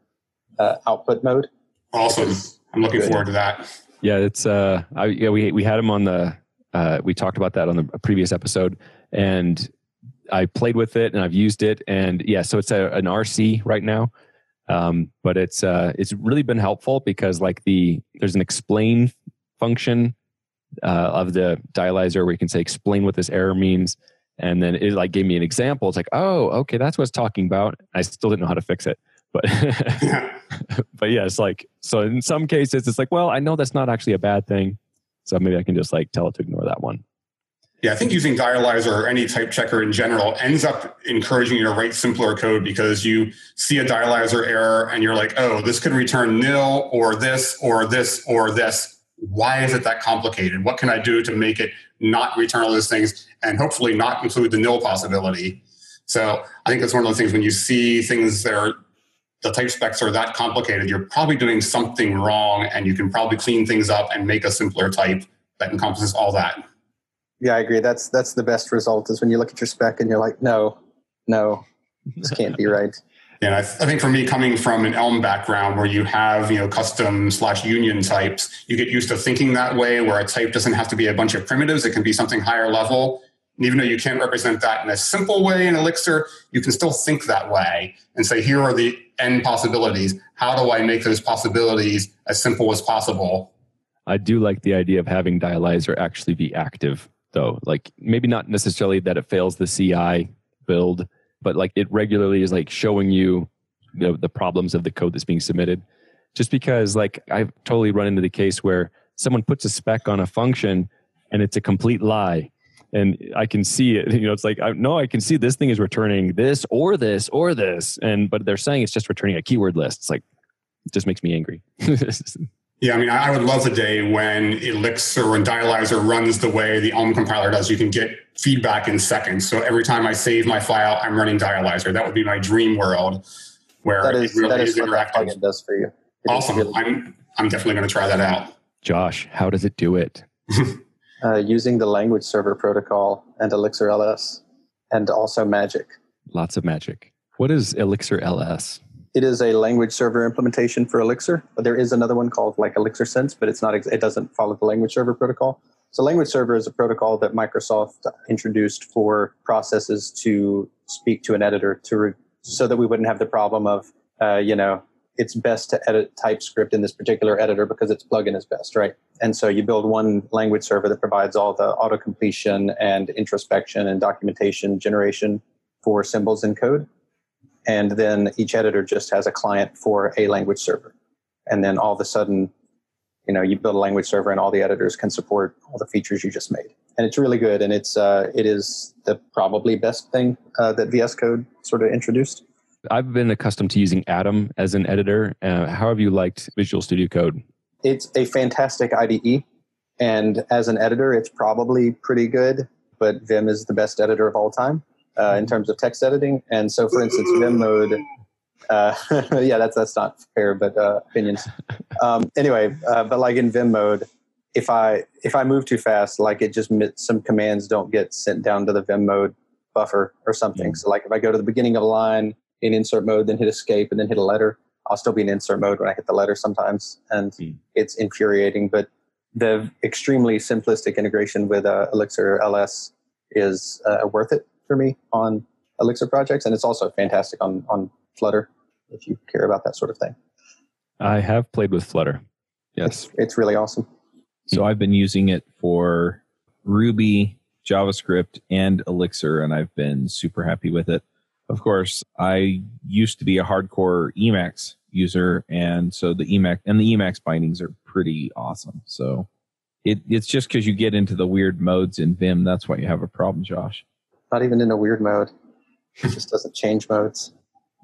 uh, output mode. Awesome. I'm looking good. forward to that. Yeah, it's uh, I, yeah, we we had him on the uh, we talked about that on the previous episode, and I played with it and I've used it, and yeah, so it's a, an RC right now, um, but it's uh, it's really been helpful because like the there's an explain function uh, of the dialyzer where you can say explain what this error means, and then it like gave me an example. It's like, oh, okay, that's what it's talking about. I still didn't know how to fix it, but but yeah, it's like so. In some cases, it's like, well, I know that's not actually a bad thing, so maybe I can just like tell it to ignore that one. Yeah, I think using Dialyzer or any type checker in general ends up encouraging you to write simpler code because you see a Dialyzer error and you're like, oh, this could return nil or this or this or this why is it that complicated? What can I do to make it not return all those things and hopefully not include the nil possibility? So I think that's one of the things when you see things that are the type specs are that complicated, you're probably doing something wrong and you can probably clean things up and make a simpler type that encompasses all that. Yeah, I agree. That's that's the best result is when you look at your spec and you're like, no, no, this can't be right. And I, th- I, think for me, coming from an Elm background where you have, you know, custom slash union types, you get used to thinking that way where a type doesn't have to be a bunch of primitives. It can be something higher level. And even though you can't represent that in a simple way in Elixir, you can still think that way and say, here are the end possibilities. How do I make those possibilities as simple as possible? I do like the idea of having Dialyzer actually be active, though. Like maybe not necessarily that it fails the CI build, but like it regularly is like showing you the, the problems of the code that's being submitted. Just because like I've totally run into the case where someone puts a spec on a function and it's a complete lie and I can see it. You know, it's like I, no, I can see this thing is returning this or this or this, and but they're saying it's just returning a keyword list. It's like it just makes me angry. yeah, I mean, I would love the day when Elixir and Dialyzer runs the way the Elm compiler does. You can get feedback in seconds. So every time I save my file, I'm running Dialyzer. That would be my dream world where that is, it really that is, is what that plugin does for you. It awesome. Really I'm I'm definitely going to try that out. Josh, how does it do it? uh, using the language server protocol and Elixir LS, and also Magic. Lots of Magic. What is Elixir LS? It is a language server implementation for Elixir. But there is another one called like Elixir Sense, but it's not. It doesn't follow the language server protocol. So language server is a protocol that Microsoft introduced for processes to speak to an editor to re- so that we wouldn't have the problem of uh, you know it's best to edit TypeScript in this particular editor because its plugin is best, right? And so you build one language server that provides all the auto completion and introspection and documentation generation for symbols in code. And then each editor just has a client for a language server. And then all of a sudden, you know, you build a language server and all the editors can support all the features you just made. And it's really good. And it's, uh, it is the probably best thing uh, that VS Code sort of introduced. I've been accustomed to using Atom as an editor. Uh, how have you liked Visual Studio Code? It's a fantastic IDE. And as an editor, it's probably pretty good, but Vim is the best editor of all time uh, in terms of text editing. And so, for instance, Vim mode. Uh, yeah, that's that's not fair, but uh, opinions. Um, anyway, uh, but like in Vim mode, if I if I move too fast, like it just some commands don't get sent down to the Vim mode buffer or something. Mm. So like if I go to the beginning of a line in insert mode, then hit escape, and then hit a letter. I'll still be in insert mode when I hit the letter sometimes, and mm. it's infuriating. But the extremely simplistic integration with uh, Elixir LS is uh, worth it for me on Elixir projects, and it's also fantastic on on Flutter if you care about that sort of thing. I have played with Flutter. Yes, it's, it's really awesome. So I've been using it for Ruby, JavaScript, and Elixir, and I've been super happy with it of course, I used to be a hardcore Emacs user, and so the Emacs and the Emacs bindings are pretty awesome. So it, it's just because you get into the weird modes in Vim, that's why you have a problem, Josh. Not even in a weird mode; it just doesn't change modes.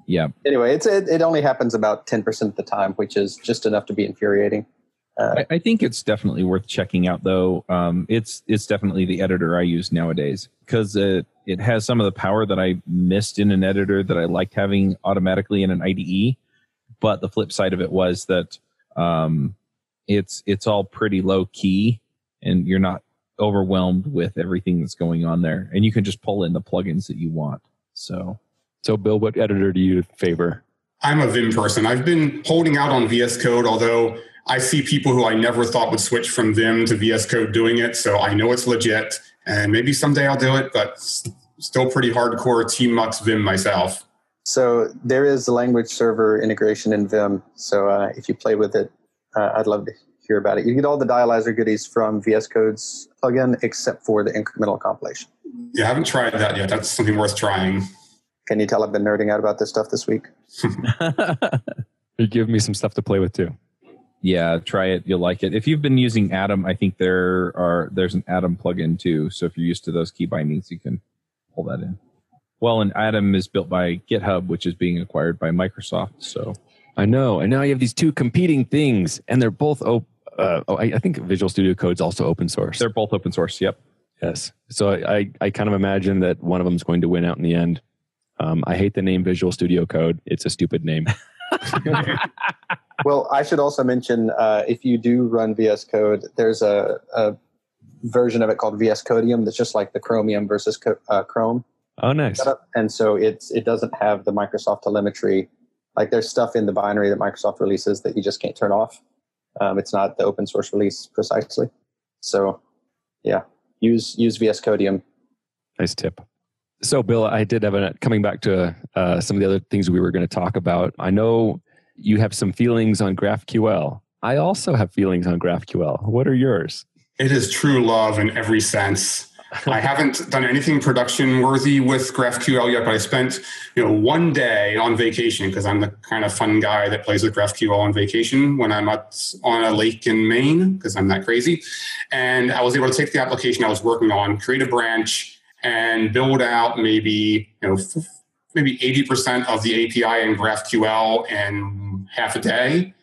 Yeah. Anyway, it's it, it only happens about ten percent of the time, which is just enough to be infuriating. Uh, I, I, think it's definitely worth checking out, though. Um, it's it's definitely the editor I use nowadays because it it has some of the power that I missed in an editor that I liked having automatically in an IDE. But the flip side of it was that um, it's it's all pretty low key, and you're not overwhelmed with everything that's going on there, and you can just pull in the plugins that you want. So, so Bill, what editor do you favor? I'm a Vim person. I've been holding out on VS Code, although I see people who I never thought would switch from Vim to VS Code doing it. So I know it's legit and maybe someday I'll do it, but still pretty hardcore tmux Vim myself. So there is language server integration in Vim. So uh, if you play with it, uh, I'd love to hear about it. You get all the dialyzer goodies from VS Code's plugin, except for the incremental compilation. Yeah, I haven't tried that yet. That's something worth trying. Can you tell I've been nerding out about this stuff this week? you give me some stuff to play with too yeah, try it. You'll like it. If you've been using Atom, I think there are there's an Atom plugin too. So if you're used to those key bindings, you can pull that in. Well, and Atom is built by GitHub, which is being acquired by Microsoft. So I know, and now you have these two competing things, and they're both open. Uh, oh, I, I, think Visual Studio Code's also open source. They're both open source. Yep. Yes. So I, I, I kind of imagine that one of them is going to win out in the end. Um, I hate the name Visual Studio Code. It's a stupid name. well, I should also mention uh, if you do run VS Code, there's a, a, version of it called VS Codium that's just like the Chromium versus uh, Chrome. Oh, nice. And so it's it doesn't have the Microsoft telemetry. Like there's stuff in the binary that Microsoft releases that you just can't turn off. Um, it's not the open source release precisely. So, yeah, use use VS Codium. Nice tip. So, Bill, I did have a coming back to uh, some of the other things we were going to talk about. I know you have some feelings on GraphQL. I also have feelings on GraphQL. What are yours? It is true love in every sense. I haven't done anything production worthy with GraphQL yet, but I spent you know one day on vacation because I'm the kind of fun guy that plays with GraphQL on vacation when I'm on a lake in Maine because I'm that crazy. And I was able to take the application I was working on, create a branch, and build out maybe you know maybe 80% of the API in GraphQL in half a day.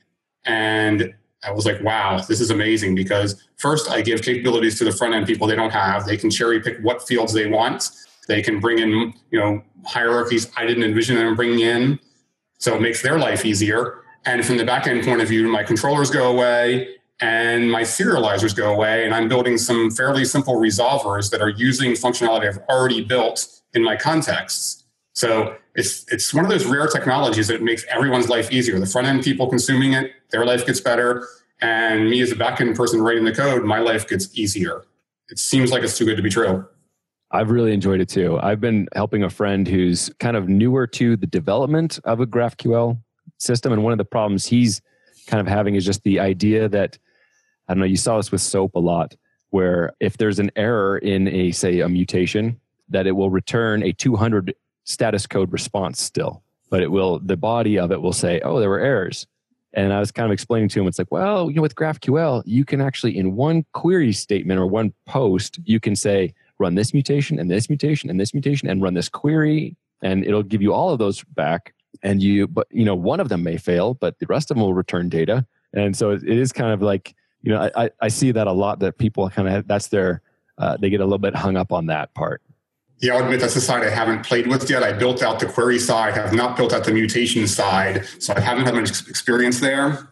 And I was like, wow, this is amazing because first I give capabilities to the front end people they don't have. They can cherry pick what fields they want. They can bring in, you know, hierarchies I didn't envision them bringing in. So it makes their life easier. And from the back end point of view, my controllers go away and my serializers go away. And I'm building some fairly simple resolvers that are using functionality I've already built in my contexts. So it's it's one of those rare technologies that makes everyone's life easier. The front end people consuming it, their life gets better, and me as a back end person writing the code, my life gets easier. It seems like it's too good to be true. I've really enjoyed it too. I've been helping a friend who's kind of newer to the development of a GraphQL system, and one of the problems he's kind of having is just the idea that I don't know. You saw this with SOAP a lot, where if there's an error in a say a mutation, that it will return a 200 status code response still, but it will, the body of it will say, oh, there were errors. And I was kind of explaining to him, it's like, well, you know, with GraphQL, you can actually, in one query statement or one post, you can say, run this mutation and this mutation and this mutation and run this query. And it'll give you all of those back. And you, but, you know, one of them may fail, but the rest of them will return data. And so it is kind of like, you know, I, I see that a lot that people kind of, that's their, uh, they get a little bit hung up on that part. Yeah, I'll admit that's a side I haven't played with yet. I built out the query side, have not built out the mutation side, so I haven't had much experience there.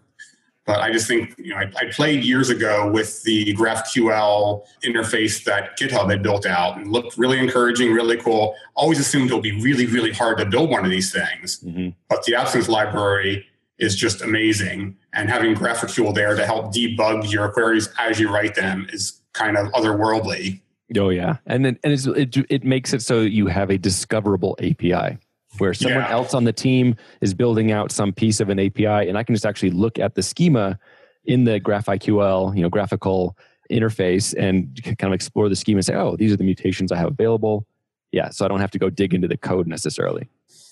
But I just think, you know, I, I played years ago with the GraphQL interface that GitHub had built out and looked really encouraging, really cool. Always assumed it'll be really, really hard to build one of these things. Mm-hmm. But the Absinthe library is just amazing. And having GraphQL there to help debug your queries as you write them is kind of otherworldly. Oh yeah, and then and it it makes it so you have a discoverable API where someone yeah. else on the team is building out some piece of an API, and I can just actually look at the schema in the GraphQL, you know, GraphiQL interface, and kind of explore the schema and say, oh, these are the mutations I have available. Yeah, so I don't have to go dig into the code necessarily.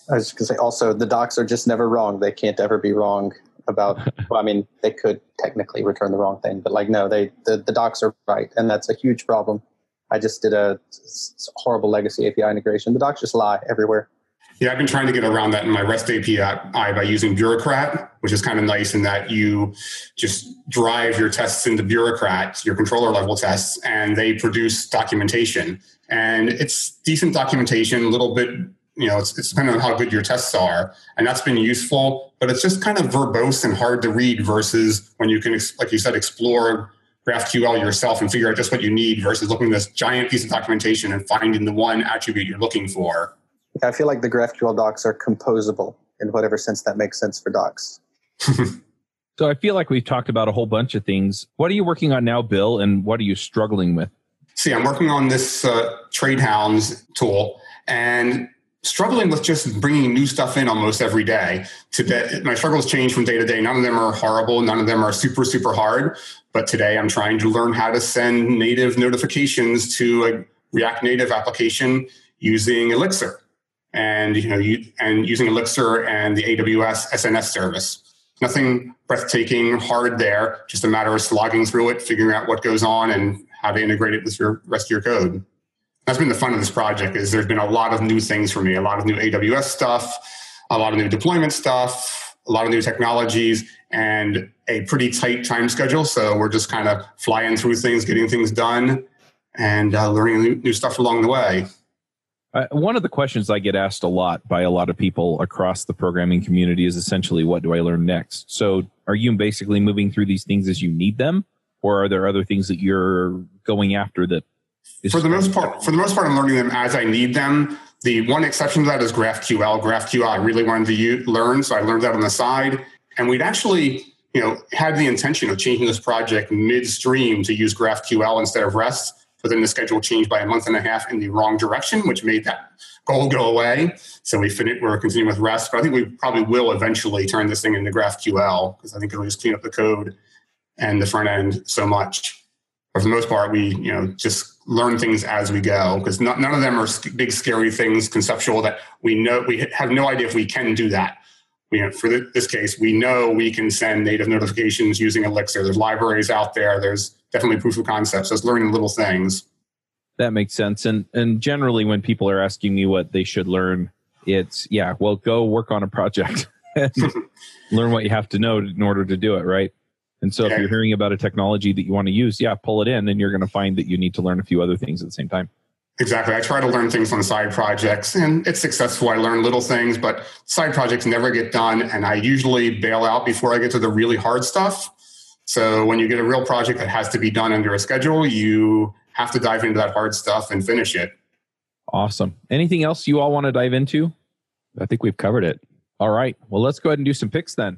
I was going to say also the docs are just never wrong. They can't ever be wrong about. well, I mean, they could technically return the wrong thing, but like no, they the, the docs are right, and that's a huge problem. I just did a horrible legacy API integration. The docs just lie everywhere. Yeah, I've been trying to get around that in my REST API by using Bureaucrat, which is kind of nice in that you just drive your tests into Bureaucrat, your controller level tests, and they produce documentation. And it's decent documentation, a little bit, you know, it's, it's depending on how good your tests are. And that's been useful, but it's just kind of verbose and hard to read versus when you can, like you said, explore GraphQL yourself and figure out just what you need versus looking at this giant piece of documentation and finding the one attribute you're looking for. Yeah, I feel like the GraphQL docs are composable in whatever sense that makes sense for docs. so I feel like we've talked about a whole bunch of things. What are you working on now, Bill, and what are you struggling with? See, I'm working on this uh, TradeHounds tool, and struggling with just bringing new stuff in almost every day. Today, my struggles change from day to day. None of them are horrible. None of them are super, super hard. But today I'm trying to learn how to send native notifications to a React Native application using Elixir and, you know, you, and using Elixir and the AWS SNS service. Nothing breathtaking hard there, just a matter of slogging through it, figuring out what goes on and how to integrate it with your rest of your code that's been the fun of this project is there's been a lot of new things for me a lot of new aws stuff a lot of new deployment stuff a lot of new technologies and a pretty tight time schedule. So we're just kind of flying through things getting things done and uh, learning new, new, stuff along the way. Uh, one of the questions i get asked a lot by a lot of people across the programming community is essentially what do i learn next? So are you basically moving through these things as you need them or are there other things that you're going after that For the most part, for the most part, I'm learning them as I need them. The one exception to that is GraphQL. GraphQL, I really wanted to use, learn, so I learned that on the side. And we'd actually, you know, had the intention of changing this project midstream to use GraphQL instead of REST. But then the schedule changed by a month and a half in the wrong direction, which made that goal go away. So we fin- we're continuing with REST, but I think we probably will eventually turn this thing into GraphQL because I think it'll just clean up the code and the front end so much. But for the most part, we you know just learn things as we go because none of them are big scary things conceptual that we know we have no idea if we can do that. You know, for this case, we know we can send native notifications using Elixir. There's libraries out there. There's definitely proof of concept. So it's learning little things. That makes sense. And and generally, when people are asking me what they should learn, it's yeah, well, go work on a project and learn what you have to know in order to do it, right? And so, if you're hearing about a technology that you want to use, yeah, pull it in, and you're going to find that you need to learn a few other things at the same time. Exactly. I try to learn things on side projects, and it's successful. I learn little things, but side projects never get done, and I usually bail out before I get to the really hard stuff. So, when you get a real project that has to be done under a schedule, you have to dive into that hard stuff and finish it. Awesome. Anything else you all want to dive into? I think we've covered it. All right. Well, let's go ahead and do some picks then.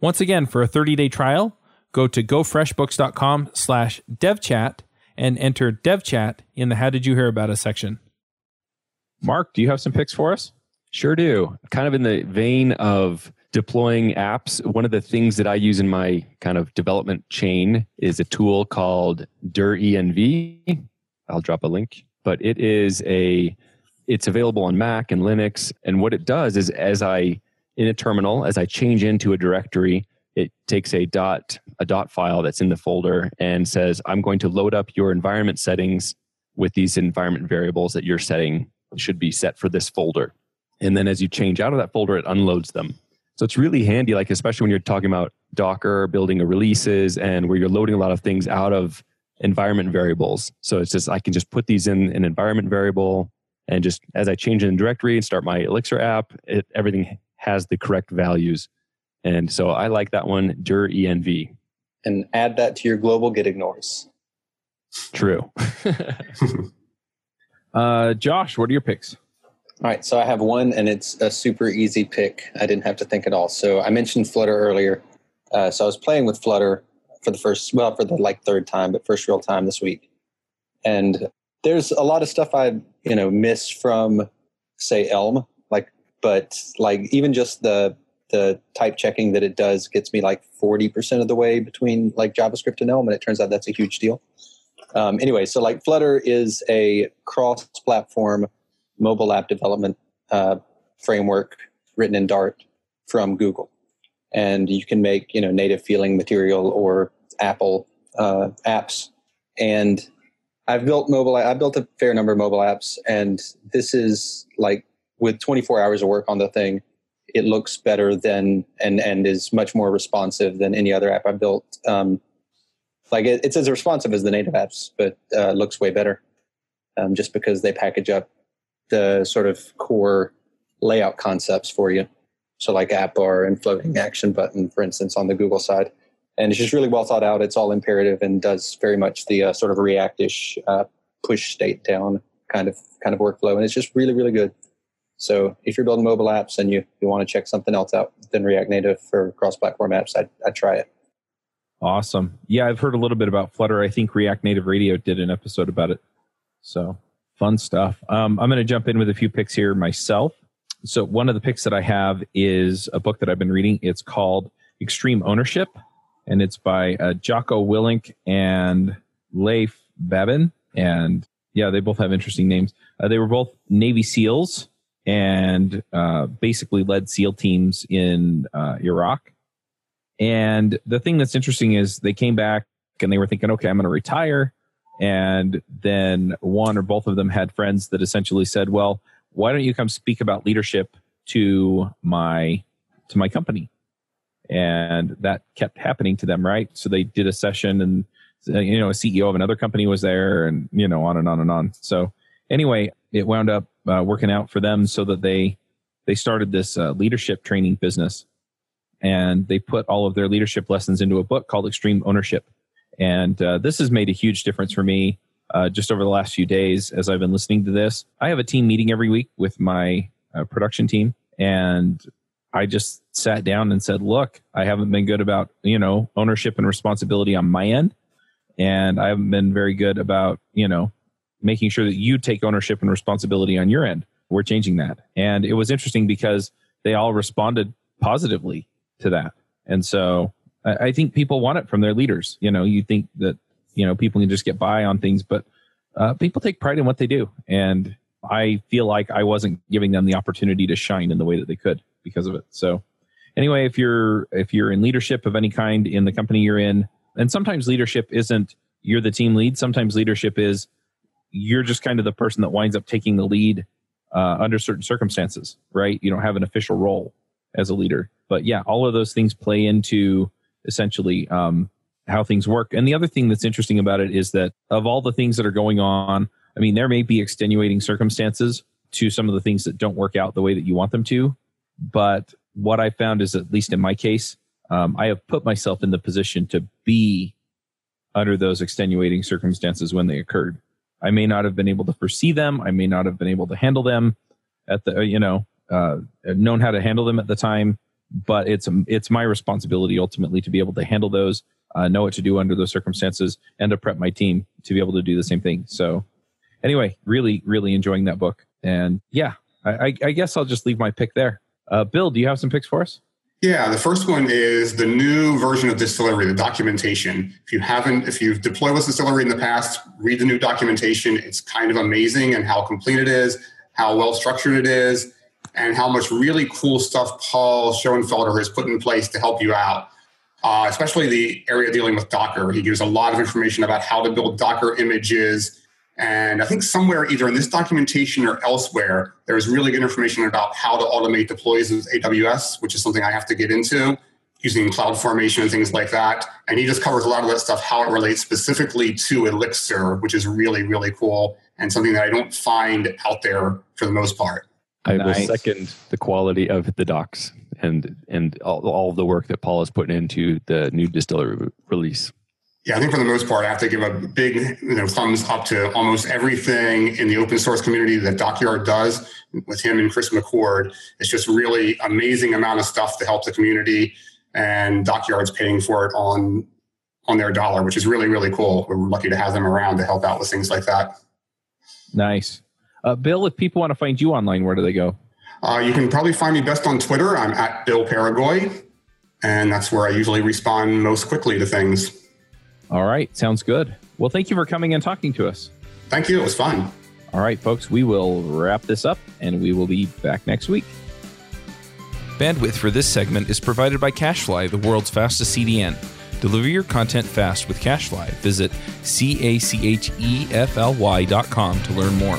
Once again, for a 30 day trial, go to gofreshbooks.com slash devchat and enter devchat in the How Did You Hear About Us section. Mark, do you have some picks for us? Sure do. Kind of in the vein of deploying apps, one of the things that I use in my kind of development chain is a tool called DirEnv. I'll drop a link, but it is a it's available on Mac and Linux. And what it does is as I in a terminal, as I change into a directory, it takes a dot a dot file that's in the folder and says, I'm going to load up your environment settings with these environment variables that you're setting should be set for this folder. And then as you change out of that folder, it unloads them. So it's really handy, like especially when you're talking about Docker, building releases, and where you're loading a lot of things out of environment variables. So it's just I can just put these in an environment variable, and just as I change in the directory and start my Elixir app, it, everything has the correct values. And so I like that one, DirEnv. And add that to your global git ignores. True. uh, Josh, what are your picks? All right, so I have one, and it's a super easy pick. I didn't have to think at all. So I mentioned Flutter earlier. Uh, so I was playing with Flutter for the first, well, for the like third time, but first real time this week. And there's a lot of stuff I, you know, miss from, say, Elm. But like even just the the type checking that it does gets me like 40% of the way between like JavaScript and Elm, and it turns out that's a huge deal. Um, anyway, so like Flutter is a cross-platform mobile app development uh, framework written in Dart from Google, and you can make you know native feeling material or Apple uh, apps. And I've built mobile. I built a fair number of mobile apps, and this is like with 24 hours of work on the thing, it looks better than and and is much more responsive than any other app I built. Um, like it, it's as responsive as the native apps, but uh, looks way better. Um, just because they package up the sort of core layout concepts for you. So like app bar and floating action button, for instance, on the Google side. And it's just really well thought out. It's all imperative and does very much the uh, sort of Reactish uh, push state down kind of kind of workflow. And it's just really, really good. So if you're building mobile apps and you, you want to check something else out than React Native for cross-platform apps, I'd, I'd try it. Awesome. Yeah, I've heard a little bit about Flutter. I think React Native Radio did an episode about it. So Fun stuff. Um, I'm going to jump in with a few picks here myself. So, one of the picks that I have is a book that I've been reading. It's called Extreme Ownership, and it's by uh, Jocko Willink and Leif Babin. And yeah, they both have interesting names. Uh, they were both Navy SEALs and uh, basically led SEAL teams in uh, Iraq. And the thing that's interesting is they came back and they were thinking, okay, I'm going to retire. And then one or both of them had friends that essentially said, well, why don't you come speak about leadership to my to my company and that kept happening to them right so they did a session and you know a ceo of another company was there and you know on and on and on so anyway it wound up uh, working out for them so that they they started this uh, leadership training business. And they put all of their leadership lessons into a book called extreme ownership. And uh, this has made a huge difference for me uh, just over the last few days as I've been listening to this. I have a team meeting every week with my uh, production team, and I just sat down and said, "Look, I haven't been good about you know ownership and responsibility on my end, and I haven't been very good about you know making sure that you take ownership and responsibility on your end. We're changing that." And it was interesting because they all responded positively to that, and so I, think people want it from their leaders. You know, you think that you know people can just get by on things but uh, people take pride in what they do and i feel like i wasn't giving them the opportunity to shine in the way that they could because of it so anyway if you're if you're in leadership of any kind in the company you're in and sometimes leadership isn't you're the team lead sometimes leadership is you're just kind of the person that winds up taking the lead uh, under certain circumstances right you don't have an official role as a leader but yeah all of those things play into essentially um, how things work. And the other thing that's interesting about it is that of all the things that are going on, I mean, there may be extenuating circumstances to some of the things that don't work out the way that you want them to. But what I found is, at least in my case, um, I have put myself in the position to be under those extenuating circumstances when they occurred. I may not have been able to foresee them. I may not have been able to handle them at the, you know, uh, known how to handle them at the time. But it's it's my responsibility ultimately to be able to handle those uh, know what to do under those circumstances, and to prep my team to be able to do the same thing. So, anyway, really, really enjoying that book. And yeah, I, I guess I'll just leave my pick there. Uh, Bill, do you have some picks for us? Yeah, the first one is the new version of Distillery, the documentation. If you haven't, if you've deployed with Distillery in the past, read the new documentation. It's kind of amazing and how complete it is, how well structured it is, and how much really cool stuff Paul Schoenfelder has put in place to help you out uh, especially the area dealing with Docker. He gives a lot of information about how to build Docker images. And I think somewhere, either in this documentation or elsewhere, there's really good information about how to automate deploys with AWS, which is something I have to get into using CloudFormation and things like that. And he just covers a lot of that stuff, how it relates specifically to Elixir, which is really, really cool and something that I don't find out there for the most part. I nice. will second the quality of the docs and and all, all the work that Paul is putting into the new distillery release. Yeah, I think for the most part, I have to give a big you know, thumbs up to almost everything in the open source community that Dockyard does with him and Chris McCord. It's just really amazing amount of stuff to help the community, and Dockyard's paying for it on on their dollar, which is really really cool. We're lucky to have them around to help out with things like that. Nice, uh, Bill. If people want to find you online, where do they go? Uh, you can probably find me best on Twitter. I'm at Bill Peregoy, and that's where I usually respond most quickly to things. All right, sounds good. Well, thank you for coming and talking to us. Thank you. It was fun. All right, folks, we will wrap this up and we will be back next week. Bandwidth for this segment is provided by CacheFly, the world's fastest CDN. Deliver your content fast with CacheFly. Visit C A C H E F L Y dot com to learn more.